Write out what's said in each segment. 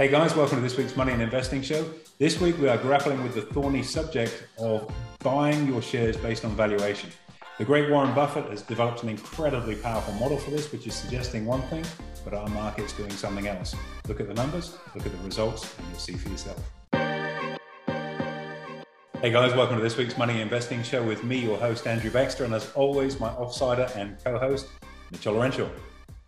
Hey guys, welcome to this week's Money and Investing Show. This week we are grappling with the thorny subject of buying your shares based on valuation. The great Warren Buffett has developed an incredibly powerful model for this, which is suggesting one thing, but our market's doing something else. Look at the numbers, look at the results, and you'll see for yourself. Hey guys, welcome to this week's Money and Investing Show with me, your host, Andrew Baxter, and as always, my offsider and co host, Mitchell Laurential.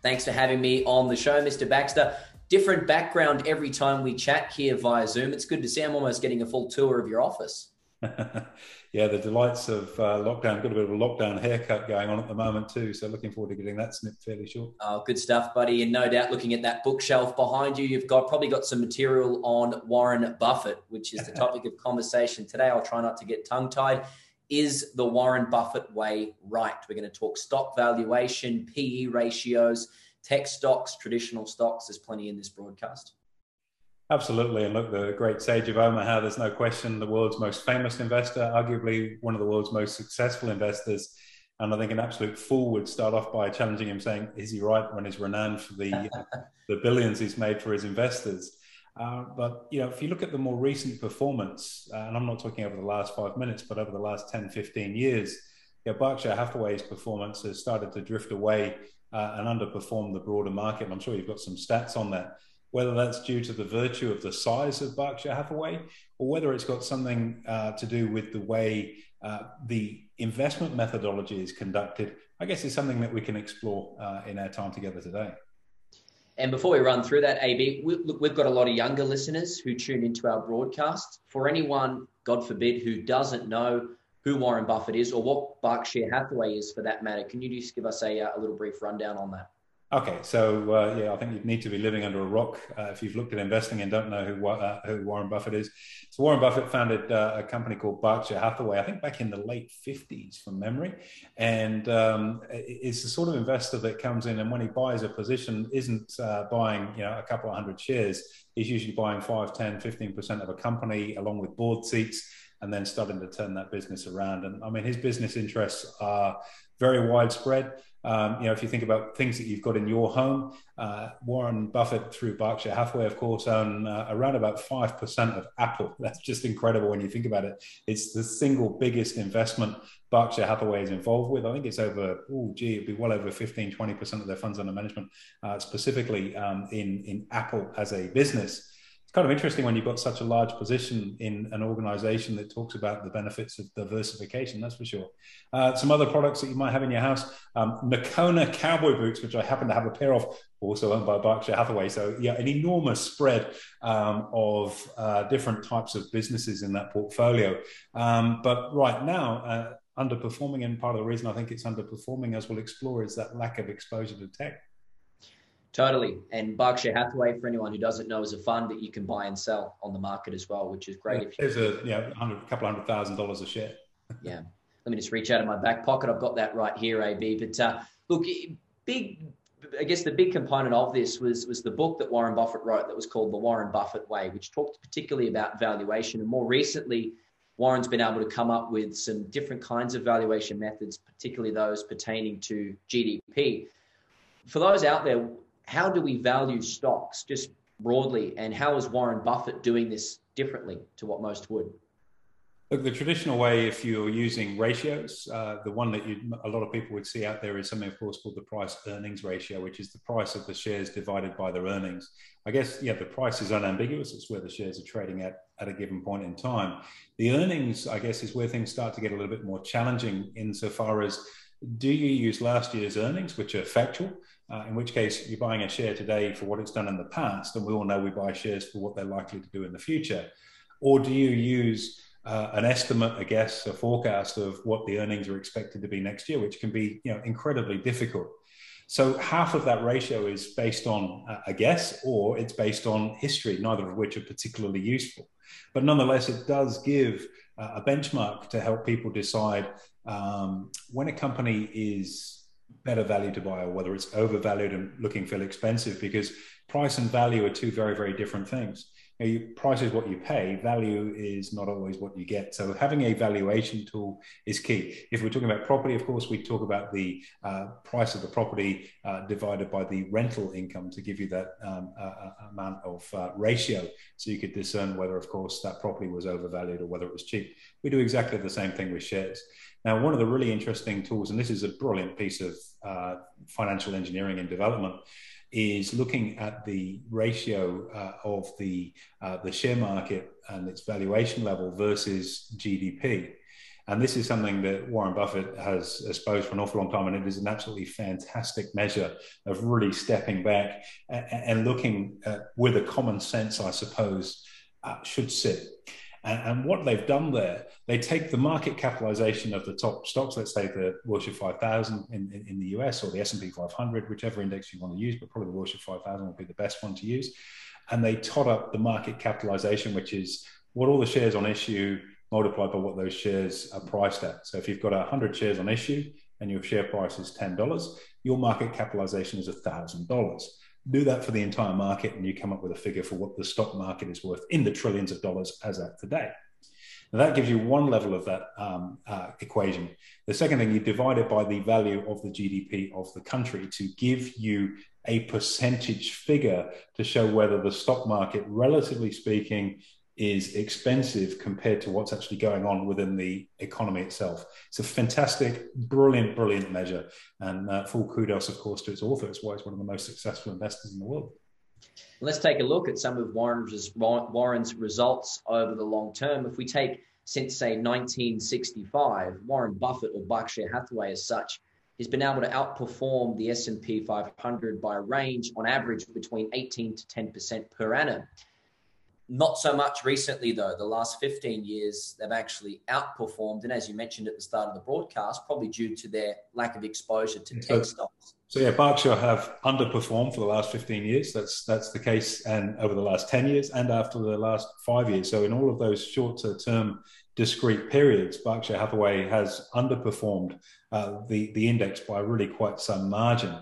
Thanks for having me on the show, Mr. Baxter different background every time we chat here via Zoom. It's good to see. I'm almost getting a full tour of your office. yeah, the delights of uh, lockdown. Got a bit of a lockdown haircut going on at the moment too. So looking forward to getting that snipped fairly short. Oh, good stuff, buddy. And no doubt, looking at that bookshelf behind you, you've got probably got some material on Warren Buffett, which is the topic of conversation today. I'll try not to get tongue tied. Is the Warren Buffett way right? We're going to talk stock valuation, PE ratios tech stocks, traditional stocks. There's plenty in this broadcast. Absolutely. And look, the great sage of Omaha, there's no question the world's most famous investor, arguably one of the world's most successful investors. And I think an absolute fool would start off by challenging him, saying, "Is he right when he's renowned for the the billions he's made for his investors?" Uh, but you know, if you look at the more recent performance, uh, and I'm not talking over the last five minutes, but over the last 10, 15 years, yeah, Berkshire Hathaway's performance has started to drift away uh, and underperform the broader market. And I'm sure you've got some stats on that, whether that's due to the virtue of the size of Berkshire Hathaway or whether it's got something uh, to do with the way uh, the investment methodology is conducted, I guess is something that we can explore uh, in our time together today. And before we run through that, AB, we, look, we've got a lot of younger listeners who tune into our broadcast. For anyone, God forbid, who doesn't know who Warren Buffett is or what Berkshire Hathaway is for that matter. Can you just give us a, uh, a little brief rundown on that? Okay, so uh, yeah, I think you'd need to be living under a rock uh, if you've looked at investing and don't know who uh, who Warren Buffett is. So Warren Buffett founded uh, a company called Berkshire Hathaway, I think back in the late fifties, from memory, and um, it's the sort of investor that comes in and when he buys a position, isn't uh, buying you know a couple of hundred shares. He's usually buying 5, 10, 15 percent of a company along with board seats and then starting to turn that business around. And I mean, his business interests are very widespread. Um, you know, if you think about things that you've got in your home, uh, Warren Buffett through Berkshire Hathaway, of course, own uh, around about 5% of Apple. That's just incredible when you think about it. It's the single biggest investment Berkshire Hathaway is involved with. I think it's over, oh, gee, it'd be well over 15, 20% of their funds under management, uh, specifically um, in, in Apple as a business kind of interesting when you've got such a large position in an organization that talks about the benefits of diversification, that's for sure. Uh, some other products that you might have in your house um, Nocona cowboy boots, which I happen to have a pair of, also owned by Berkshire Hathaway. So, yeah, an enormous spread um, of uh, different types of businesses in that portfolio. Um, but right now, uh, underperforming, and part of the reason I think it's underperforming, as we'll explore, is that lack of exposure to tech. Totally. And Berkshire Hathaway, for anyone who doesn't know, is a fund that you can buy and sell on the market as well, which is great. Yeah. There's a yeah, hundred, couple hundred thousand dollars a share. yeah. Let me just reach out of my back pocket. I've got that right here, AB. But uh, look, big, I guess the big component of this was was the book that Warren Buffett wrote that was called The Warren Buffett Way, which talked particularly about valuation. And more recently, Warren's been able to come up with some different kinds of valuation methods, particularly those pertaining to GDP. For those out there, how do we value stocks just broadly, and how is Warren Buffett doing this differently to what most would? Look, the traditional way, if you're using ratios, uh, the one that a lot of people would see out there is something, of course, called the price earnings ratio, which is the price of the shares divided by their earnings. I guess, yeah, the price is unambiguous. It's where the shares are trading at at a given point in time. The earnings, I guess, is where things start to get a little bit more challenging insofar as do you use last year's earnings, which are factual? Uh, in which case, you're buying a share today for what it's done in the past, and we all know we buy shares for what they're likely to do in the future. Or do you use uh, an estimate, a guess, a forecast of what the earnings are expected to be next year, which can be you know incredibly difficult. So half of that ratio is based on a guess, or it's based on history, neither of which are particularly useful. But nonetheless, it does give a benchmark to help people decide um, when a company is better value to buy or whether it's overvalued and looking feel expensive because price and value are two very very different things you know, you, price is what you pay, value is not always what you get. So having a valuation tool is key. If we're talking about property, of course, we talk about the uh, price of the property uh, divided by the rental income to give you that um, uh, amount of uh, ratio. So you could discern whether, of course, that property was overvalued or whether it was cheap. We do exactly the same thing with shares. Now, one of the really interesting tools, and this is a brilliant piece of uh, financial engineering and development, is looking at the ratio uh, of the uh, the share market and its valuation level versus GDP. And this is something that Warren Buffett has exposed for an awful long time, and it is an absolutely fantastic measure of really stepping back and, and looking at where the common sense, I suppose, uh, should sit. And, and, what they've done there, they take the market capitalization of the top stocks, let's say the Wilshire 5000 in, in, in, the US or the S&P 500, whichever index you want to use, but probably the Wilshire 5000 will be the best one to use. And they tot up the market capitalization, which is what all the shares on issue multiplied by what those shares are priced at. So if you've got 100 shares on issue and your share price is $10, your market capitalization is $1,000 do that for the entire market and you come up with a figure for what the stock market is worth in the trillions of dollars as at today. Now that gives you one level of that um, uh, equation. The second thing, you divide it by the value of the GDP of the country to give you a percentage figure to show whether the stock market, relatively speaking, is expensive compared to what's actually going on within the economy itself. It's a fantastic, brilliant, brilliant measure. And uh, full kudos, of course, to its author. It's why he's one of the most successful investors in the world. Let's take a look at some of Warren's, Warren's results over the long term. If we take since, say, 1965, Warren Buffett or Berkshire Hathaway as such, he's been able to outperform the S&P 500 by a range on average between 18 to 10% per annum. Not so much recently, though. The last 15 years, they've actually outperformed. And as you mentioned at the start of the broadcast, probably due to their lack of exposure to so, tech stocks. So yeah, Berkshire have underperformed for the last 15 years. That's that's the case, and over the last 10 years, and after the last five years. So in all of those shorter term discrete periods, Berkshire Hathaway has underperformed uh, the the index by really quite some margin.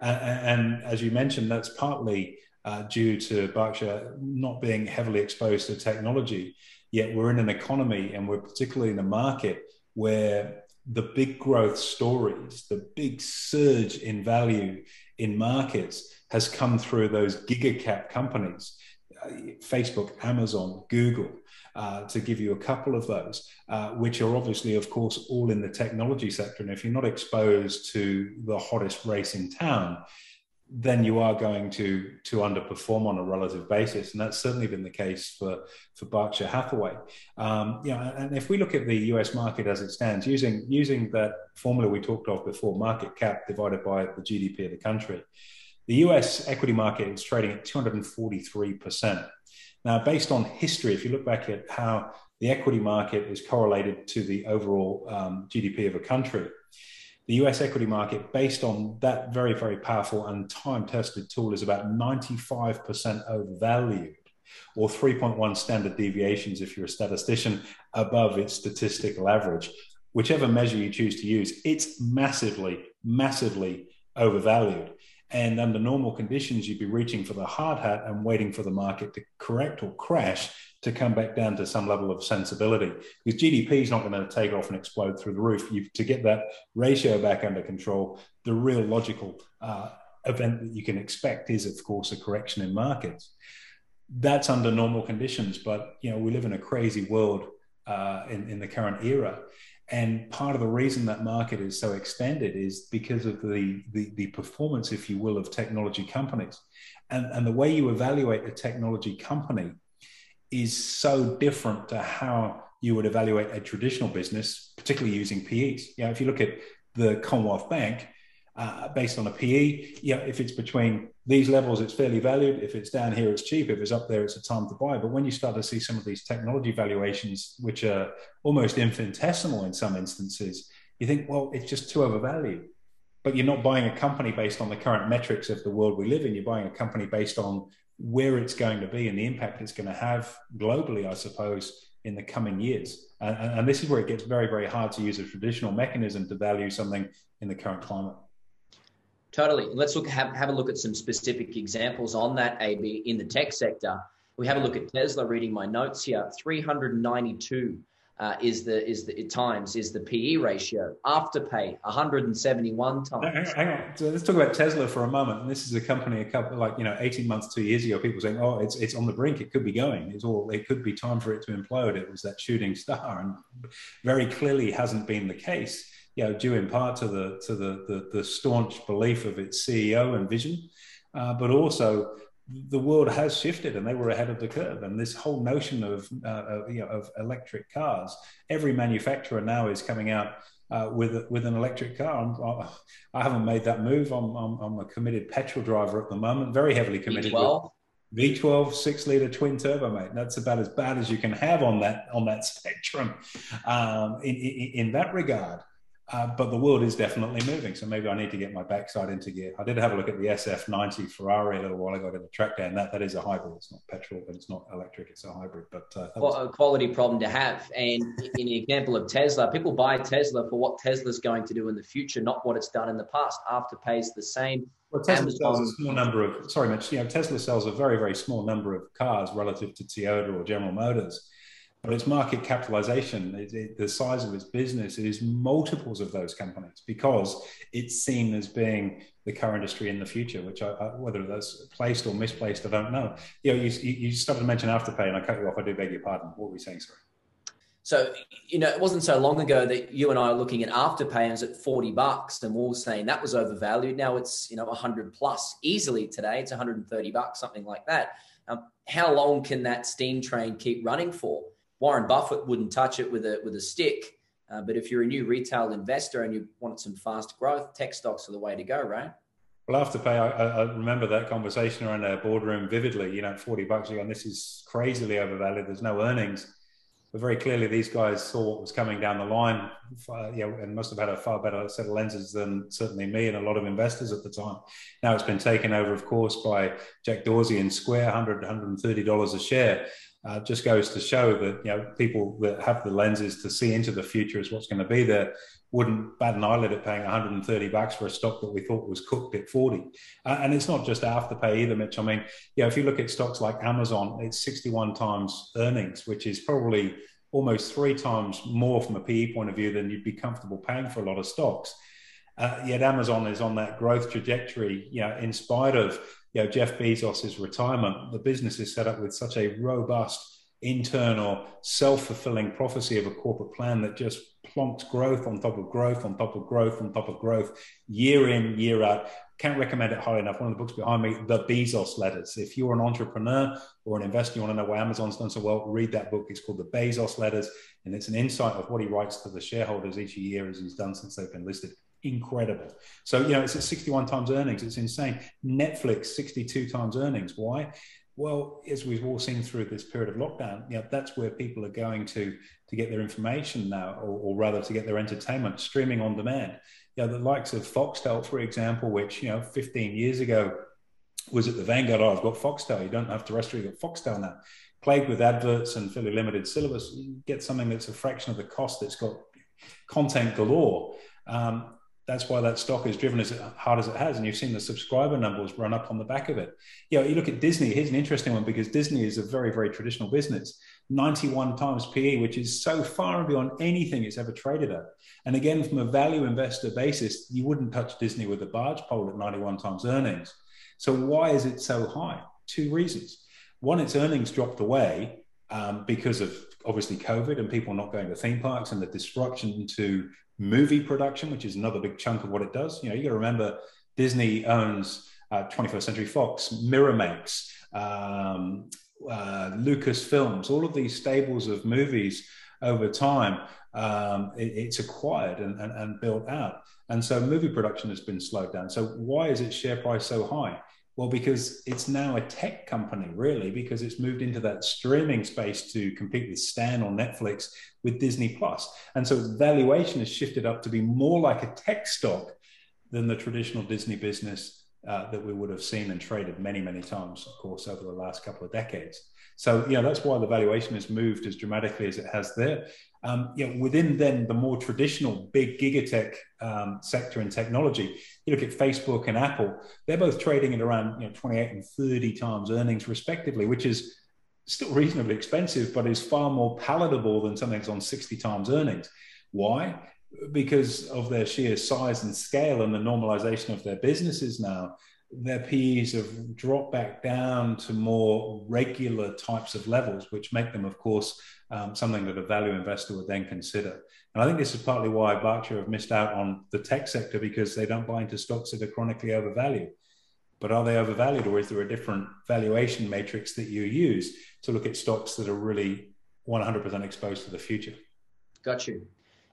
Uh, and as you mentioned, that's partly uh, due to Berkshire not being heavily exposed to technology. Yet we're in an economy and we're particularly in a market where the big growth stories, the big surge in value in markets has come through those gigacap companies. Uh, Facebook, Amazon, Google, uh, to give you a couple of those, uh, which are obviously, of course, all in the technology sector. And if you're not exposed to the hottest race in town, then you are going to to underperform on a relative basis, and that's certainly been the case for for Berkshire Hathaway. Um, you know, and if we look at the U.S. market as it stands, using using that formula we talked of before, market cap divided by the GDP of the country, the U.S. equity market is trading at 243 percent. Now, based on history, if you look back at how the equity market is correlated to the overall um, GDP of a country, the US equity market, based on that very, very powerful and time tested tool, is about 95% overvalued or 3.1 standard deviations if you're a statistician above its statistical average. Whichever measure you choose to use, it's massively, massively overvalued. And under normal conditions, you'd be reaching for the hard hat and waiting for the market to correct or crash to come back down to some level of sensibility. Because GDP is not going to take off and explode through the roof. You, to get that ratio back under control, the real logical uh, event that you can expect is, of course, a correction in markets. That's under normal conditions, but you know we live in a crazy world uh, in, in the current era. And part of the reason that market is so extended is because of the, the, the, performance, if you will, of technology companies. And, and the way you evaluate a technology company is so different to how you would evaluate a traditional business, particularly using PEs. Know, if you look at the Commonwealth Bank, uh, based on a PE, yeah, if it's between these levels, it's fairly valued. If it's down here, it's cheap. If it's up there, it's a time to buy. But when you start to see some of these technology valuations, which are almost infinitesimal in some instances, you think, well, it's just too overvalued. But you're not buying a company based on the current metrics of the world we live in. You're buying a company based on where it's going to be and the impact it's going to have globally, I suppose, in the coming years. And, and, this is where it gets very, very hard to use a traditional mechanism to value something in the current climate. Totally. Let's look have, have a look at some specific examples on that AB in the tech sector. We have a look at Tesla. Reading my notes here, 392 uh, is the is the times is the PE ratio. Afterpay 171 times. Hang on, hang on. So let's talk about Tesla for a moment. And this is a company a couple like you know 18 months, two years ago. People saying, "Oh, it's it's on the brink. It could be going. It's all. It could be time for it to implode." It was that shooting star, and very clearly hasn't been the case. You know, due in part to the to the the, the staunch belief of its CEO and vision, uh, but also the world has shifted and they were ahead of the curve. And this whole notion of, uh, you know, of electric cars, every manufacturer now is coming out uh, with with an electric car. I'm, I have not made that move. I'm, I'm, I'm, a committed petrol driver at the moment, very heavily committed. V12? V12 six liter twin turbo, mate. That's about as bad as you can have on that on that spectrum. Um, in, in, in that regard, uh, but the world is definitely moving, so maybe I need to get my backside into gear. I did have a look at the SF90 Ferrari a little while ago at the track day, and that, that is a hybrid. It's not petrol, but it's not electric. It's a hybrid. But uh, well, was... a quality problem to have. And in the example of Tesla, people buy Tesla for what Tesla's going to do in the future, not what it's done in the past. Afterpay is the same. Well, Tesla Amazon... sells a small number of. Sorry, Mitch. You know, Tesla sells a very, very small number of cars relative to Toyota or General Motors but its market capitalization, it, it, the size of its business, is multiples of those companies because it's seen as being the car industry in the future, which I, I, whether that's placed or misplaced, I don't know. You know, you, you started to mention Afterpay, and I cut you off. I do beg your pardon. What were we saying? Sorry. So, you know, it wasn't so long ago that you and I were looking at Afterpay and at 40 bucks and we were saying that was overvalued. Now it's, you know, 100 plus easily today. It's 130 bucks, something like that. Um, how long can that steam train keep running for? Warren Buffett wouldn't touch it with a with a stick. Uh, but if you're a new retail investor and you want some fast growth, tech stocks are the way to go, right? Well, Afterpay, I, I remember that conversation around our boardroom vividly. You know, 40 bucks ago, and this is crazily overvalued. There's no earnings. But very clearly, these guys saw what was coming down the line, uh, know, and must have had a far better set of lenses than certainly me and a lot of investors at the time. Now it's been taken over, of course, by Jack Dorsey and Square, 100 $130 a share uh, just goes to show that you know people that have the lenses to see into the future as what's going to be there wouldn't bat an eyelid at paying 130 bucks for a stock that we thought was cooked at 40. Uh, and it's not just afterpay either, Mitch. I mean, yeah, if you look at stocks like Amazon, it's 61 times earnings, which is probably almost three times more from a PE point of view than you'd be comfortable paying for a lot of stocks. Uh, yet Amazon is on that growth trajectory, you know, in spite of you know, Jeff Bezos's retirement, the business is set up with such a robust internal self-fulfilling prophecy of a corporate plan that just plonks growth on top of growth on top of growth on top of growth year in year out. Can't recommend it highly enough. One of the books behind me the bezos letters. If you're an entrepreneur or an investor you want to know why amazon's done so well read that book. It's called the bezos letters and it's an insight of what he writes to the shareholders each year as he's done since they've been listed incredible. So, you know, it's at 61 times earnings. It's insane. Netflix, 62 times earnings. Why? Well, as we've all seen through this period of lockdown, you know, that's where people are going to to get their information now, or, or rather to get their entertainment streaming on demand. You know, the likes of Foxtel, for example, which, you know, 15 years ago was at the vanguard. Oh, I've got Foxtel. You don't have terrestrial, you've got Foxtel now. Plagued with adverts and fairly limited syllabus, you get something that's a fraction of the cost that's got content galore. Um, that's why that stock is driven as hard as it has. And you've seen the subscriber numbers run up on the back of it. You know, you look at Disney, here's an interesting one because Disney is a very, very traditional business. 91 times PE, which is so far beyond anything it's ever traded at. And again, from a value investor basis, you wouldn't touch Disney with a barge pole at 91 times earnings. So why is it so high? Two reasons. One, its earnings dropped away um, because of obviously COVID and people not going to theme parks and the disruption to movie production, which is another big chunk of what it does. You know, you got to remember Disney owns uh, 21st Century Fox, Miramax, um, uh, Lucasfilms, all of these stables of movies over time. Um, it, it's acquired and, and, and built out. And so movie production has been slowed down. So why is its share price so high? Well, because it's now a tech company, really, because it's moved into that streaming space to compete with Stan or Netflix with Disney Plus. And so its valuation has shifted up to be more like a tech stock than the traditional Disney business uh, that we would have seen and traded many, many times, of course, over the last couple of decades. So, you know, that's why the valuation has moved as dramatically as it has there. Um, you know, within then the more traditional big gigatech um, sector and technology, you look at Facebook and Apple, they're both trading at around you know, 28 and 30 times earnings respectively, which is still reasonably expensive, but is far more palatable than something that's on 60 times earnings. Why? Because of their sheer size and scale and the normalization of their businesses now, their PEs have dropped back down to more regular types of levels, which make them, of course, um, something that a value investor would then consider. And I think this is partly why Berkshire have missed out on the tech sector because they don't buy into stocks that are chronically overvalued. But are they overvalued, or is there a different valuation matrix that you use to look at stocks that are really 100% exposed to the future? Got you.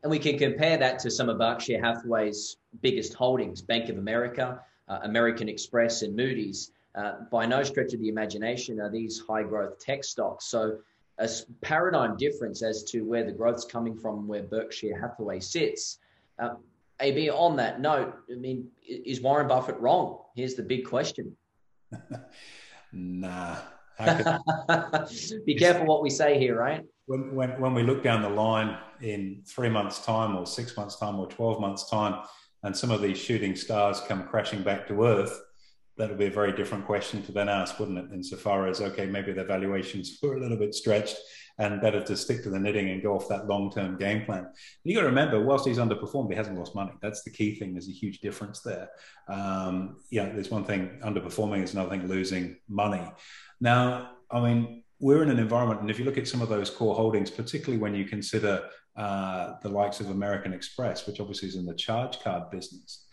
And we can compare that to some of Berkshire Hathaway's biggest holdings Bank of America, uh, American Express, and Moody's. Uh, by no stretch of the imagination are these high growth tech stocks. So, a paradigm difference as to where the growth's coming from, where Berkshire Hathaway sits. Uh, AB, on that note, I mean, is Warren Buffett wrong? Here's the big question. nah. Be careful what we say here, right? When, when, when we look down the line in three months' time, or six months' time, or 12 months' time, and some of these shooting stars come crashing back to Earth, that would be a very different question to then ask, wouldn't it? Insofar as, okay, maybe their valuations were a little bit stretched and better to stick to the knitting and go off that long term game plan. You got to remember, whilst he's underperformed, he hasn't lost money. That's the key thing. There's a huge difference there. Um, yeah, there's one thing underperforming, is another thing losing money. Now, I mean, we're in an environment, and if you look at some of those core holdings, particularly when you consider uh, the likes of American Express, which obviously is in the charge card business,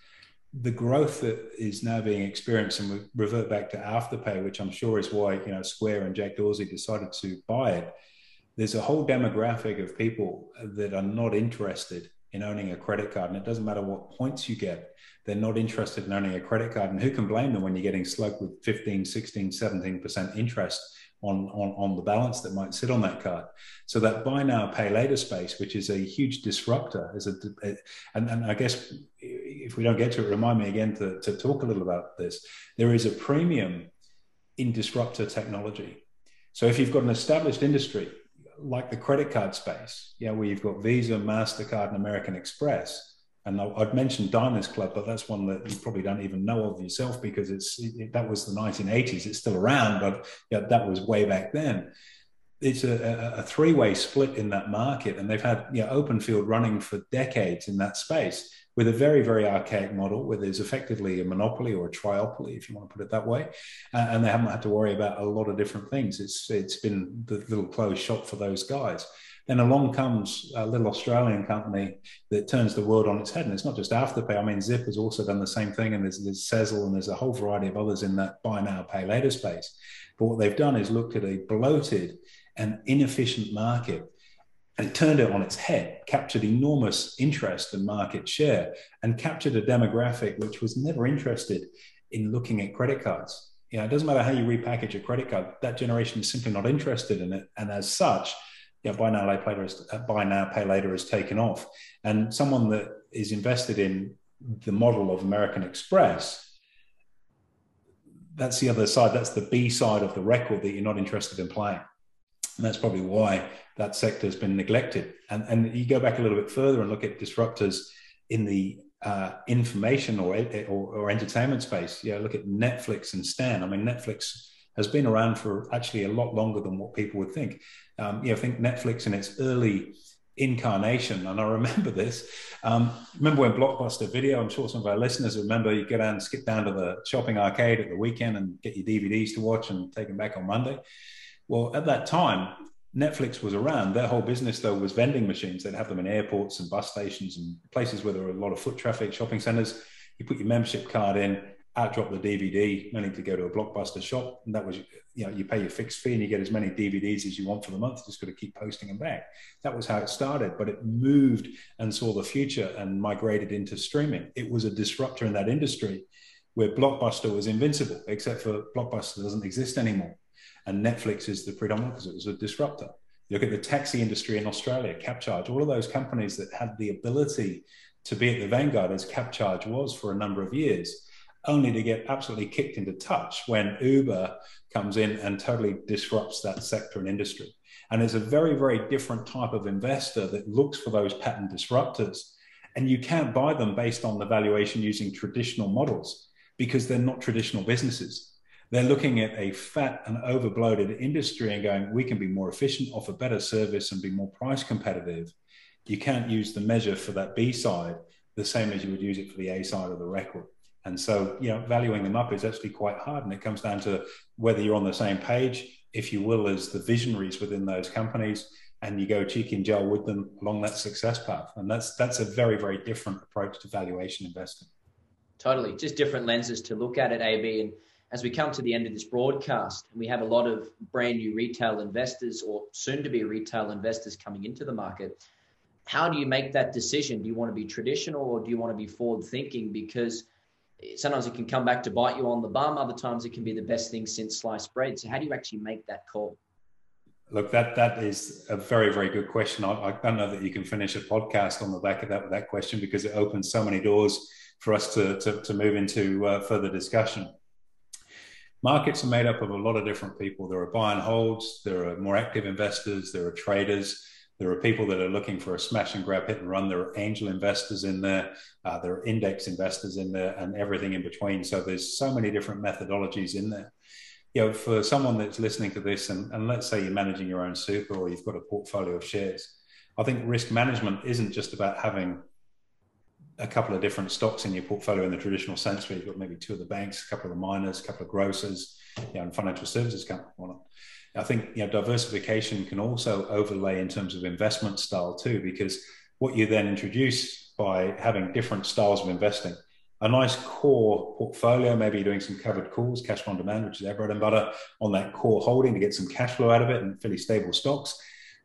the growth that is now being experienced, and we revert back to Afterpay, which I'm sure is why you know Square and Jack Dorsey decided to buy it. There's a whole demographic of people that are not interested in owning a credit card, and it doesn't matter what points you get. They're not interested in owning a credit card, and who can blame them when you're getting slugged with 15, 16, 17% interest on, on, on the balance that might sit on that card. So that buy now, pay later space, which is a huge disruptor, is a, and, and I guess if we don't get to it, remind me again to, to talk a little about this. There is a premium in disruptor technology. So if you've got an established industry like the credit card space, yeah, where you've got Visa, Mastercard, and American Express, and I've mentioned Diners Club, but that's one that you probably don't even know of yourself because it's it, that was the 1980s. It's still around, but yeah, that was way back then. It's a, a three-way split in that market, and they've had you know, open field running for decades in that space with a very, very archaic model where there's effectively a monopoly or a triopoly, if you want to put it that way. Uh, and they haven't had to worry about a lot of different things. It's it's been the little closed shop for those guys. Then along comes a little Australian company that turns the world on its head. And it's not just Afterpay. I mean, Zip has also done the same thing. And there's, there's Sezzle and there's a whole variety of others in that buy now, pay later space. But what they've done is looked at a bloated and inefficient market and turned it on its head, captured enormous interest and market share, and captured a demographic which was never interested in looking at credit cards. You know, it doesn't matter how you repackage a credit card, that generation is simply not interested in it. And as such, yeah, buy now, pay later, is, uh, buy now, pay later has taken off. And someone that is invested in the model of American Express, that's the other side. That's the B side of the record that you're not interested in playing. And that's probably why that sector has been neglected. And, and you go back a little bit further and look at disruptors in the uh, information or, or, or entertainment space. Yeah, look at Netflix and Stan. I mean, Netflix has been around for actually a lot longer than what people would think. Um, you know, I think Netflix in its early incarnation, and I remember this. Um, remember when Blockbuster Video? I'm sure some of our listeners remember. You go down, and skip down to the shopping arcade at the weekend, and get your DVDs to watch and take them back on Monday. Well, at that time, Netflix was around. Their whole business, though, was vending machines. They'd have them in airports and bus stations and places where there were a lot of foot traffic, shopping centers. You put your membership card in, outdrop the DVD, no need to go to a blockbuster shop. And that was, you know, you pay your fixed fee and you get as many DVDs as you want for the month. Just got to keep posting them back. That was how it started, but it moved and saw the future and migrated into streaming. It was a disruptor in that industry where Blockbuster was invincible, except for Blockbuster doesn't exist anymore. And Netflix is the predominant because it was a disruptor. You look at the taxi industry in Australia, Cabcharge, all of those companies that had the ability to be at the vanguard as Cabcharge was for a number of years only to get absolutely kicked into touch when Uber comes in and totally disrupts that sector and industry. And it's a very, very different type of investor that looks for those pattern disruptors. And you can't buy them based on the valuation using traditional models because they're not traditional businesses. They're looking at a fat and overbloated industry and going, we can be more efficient, offer better service, and be more price competitive. You can't use the measure for that B side the same as you would use it for the A side of the record. And so, you know, valuing them up is actually quite hard. And it comes down to whether you're on the same page, if you will, as the visionaries within those companies, and you go cheek and jowl with them along that success path. And that's that's a very, very different approach to valuation investing. Totally. Just different lenses to look at it, AB. And as we come to the end of this broadcast, and we have a lot of brand new retail investors or soon to be retail investors coming into the market, how do you make that decision? Do you want to be traditional or do you want to be forward thinking? Because sometimes it can come back to bite you on the bum, other times it can be the best thing since sliced bread. So, how do you actually make that call? Look, that that is a very very good question. I, I, don't know that you can finish a podcast on the back of that with that question because it opens so many doors for us to to, to move into uh, further discussion markets are made up of a lot of different people. There are buy and holds, there are more active investors, there are traders, there are people that are looking for a smash and grab hit and run. There are angel investors in there, uh, there are index investors in there, and everything in between. So there's so many different methodologies in there. You know, for someone that's listening to this, and, and let's say you're managing your own super or you've got a portfolio of shares, I think risk management isn't just about having a couple of different stocks in your portfolio in the traditional sense, where you've got maybe two of the banks, a couple of the miners, a couple of grocers, you know, and financial services company. I think you know diversification can also overlay in terms of investment style too, because what you then introduce by having different styles of investing, a nice core portfolio, maybe doing some covered calls, cash on demand, which is their bread and butter, uh, on that core holding to get some cash flow out of it and fairly stable stocks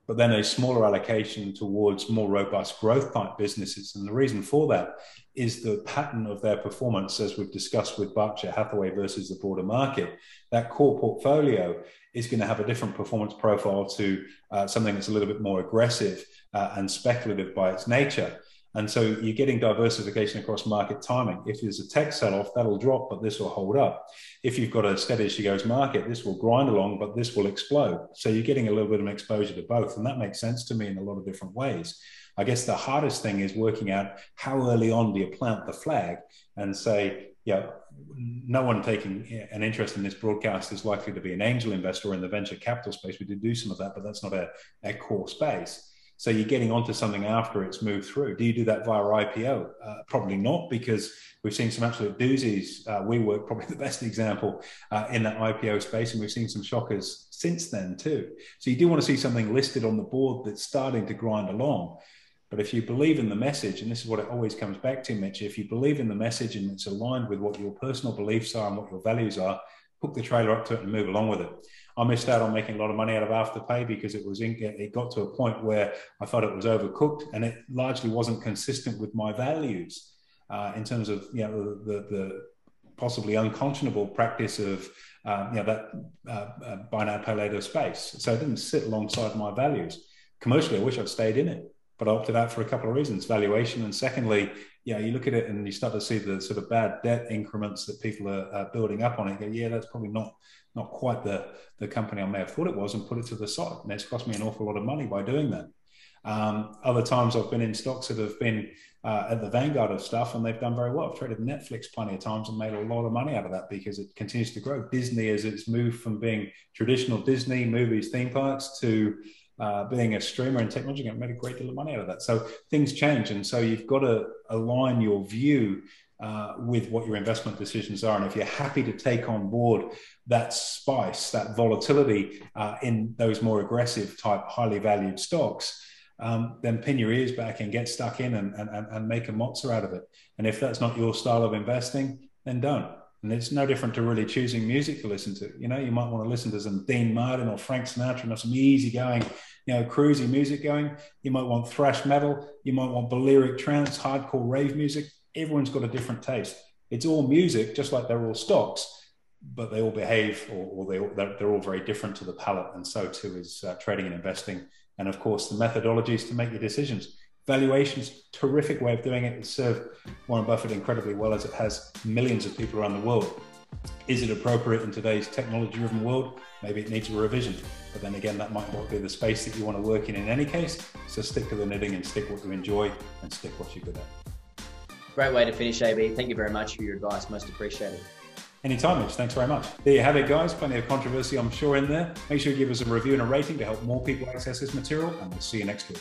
but then a smaller allocation towards more robust growth type businesses. And the reason for that is the pattern of their performance, as we've discussed with Berkshire Hathaway versus the broader market. That core portfolio is going to have a different performance profile to uh, something that's a little bit more aggressive uh, and speculative by its nature. And so you're getting diversification across market timing. If there's a tech sell off, that'll drop, but this will hold up. If you've got a steady as she goes market, this will grind along, but this will explode. So you're getting a little bit of exposure to both. And that makes sense to me in a lot of different ways. I guess the hardest thing is working out how early on do you plant the flag and say, yeah, no one taking an interest in this broadcast is likely to be an angel investor in the venture capital space. We did do some of that, but that's not a, a core space. So you're getting onto something after it's moved through. Do you do that via IPO? Uh, probably not, because we've seen some absolute doozies. Uh, WeWork probably the best example uh, in that IPO space, and we've seen some shockers since then too. So you do want to see something listed on the board that's starting to grind along. But if you believe in the message, and this is what it always comes back to, Mitch, if you believe in the message and it's aligned with what your personal beliefs are and what your values are, hook the trailer up to it and move along with it. I missed out on making a lot of money out of Afterpay because it was in, it got to a point where I thought it was overcooked and it largely wasn't consistent with my values uh, in terms of you know the, the possibly unconscionable practice of uh, you know that uh, uh, buy now pay later space. So it didn't sit alongside my values. Commercially, I wish I'd stayed in it, but I opted out for a couple of reasons: valuation, and secondly, yeah, you look at it and you start to see the sort of bad debt increments that people are, are building up on it. Go, yeah, that's probably not not quite the, the company I may have thought it was and put it to the side. And it's cost me an awful lot of money by doing that. Um, other times I've been in stocks that have been uh, at the vanguard of stuff and they've done very well. I've traded Netflix plenty of times and made a lot of money out of that because it continues to grow. Disney, as it's moved from being traditional Disney movies, theme parks to uh, being a streamer and technology, I've made a great deal of money out of that. So things change. And so you've got to align your view uh, with what your investment decisions are. And if you're happy to take on board that spice, that volatility uh, in those more aggressive type, highly valued stocks, um, then pin your ears back and get stuck in and, and, and make a mozza out of it. And if that's not your style of investing, then don't. And it's no different to really choosing music to listen to. You know, you might want to listen to some Dean Martin or Frank Sinatra or some easy going, you know, cruisy music going. You might want thrash metal. You might want Balearic trance, hardcore rave music everyone's got a different taste. It's all music, just like they're all stocks, but they all behave or, or they, they're, they're, all very different to the palate. And so too is uh, trading and investing. And of course, the methodologies to make your decisions. Valuations, terrific way of doing it. It's served Warren Buffett incredibly well as it has millions of people around the world. Is it appropriate in today's technology driven world? Maybe it needs a revision. But then again, that might not be the space that you want to work in in any case. So stick to the knitting and stick what you enjoy and stick what you're good at. Great way to finish, AB. Thank you very much for your advice. Most appreciated. Anytime, Mitch. Thanks very much. There you have it, guys. Plenty of controversy, I'm sure, in there. Make sure you give us a review and a rating to help more people access this material, and we'll see you next week.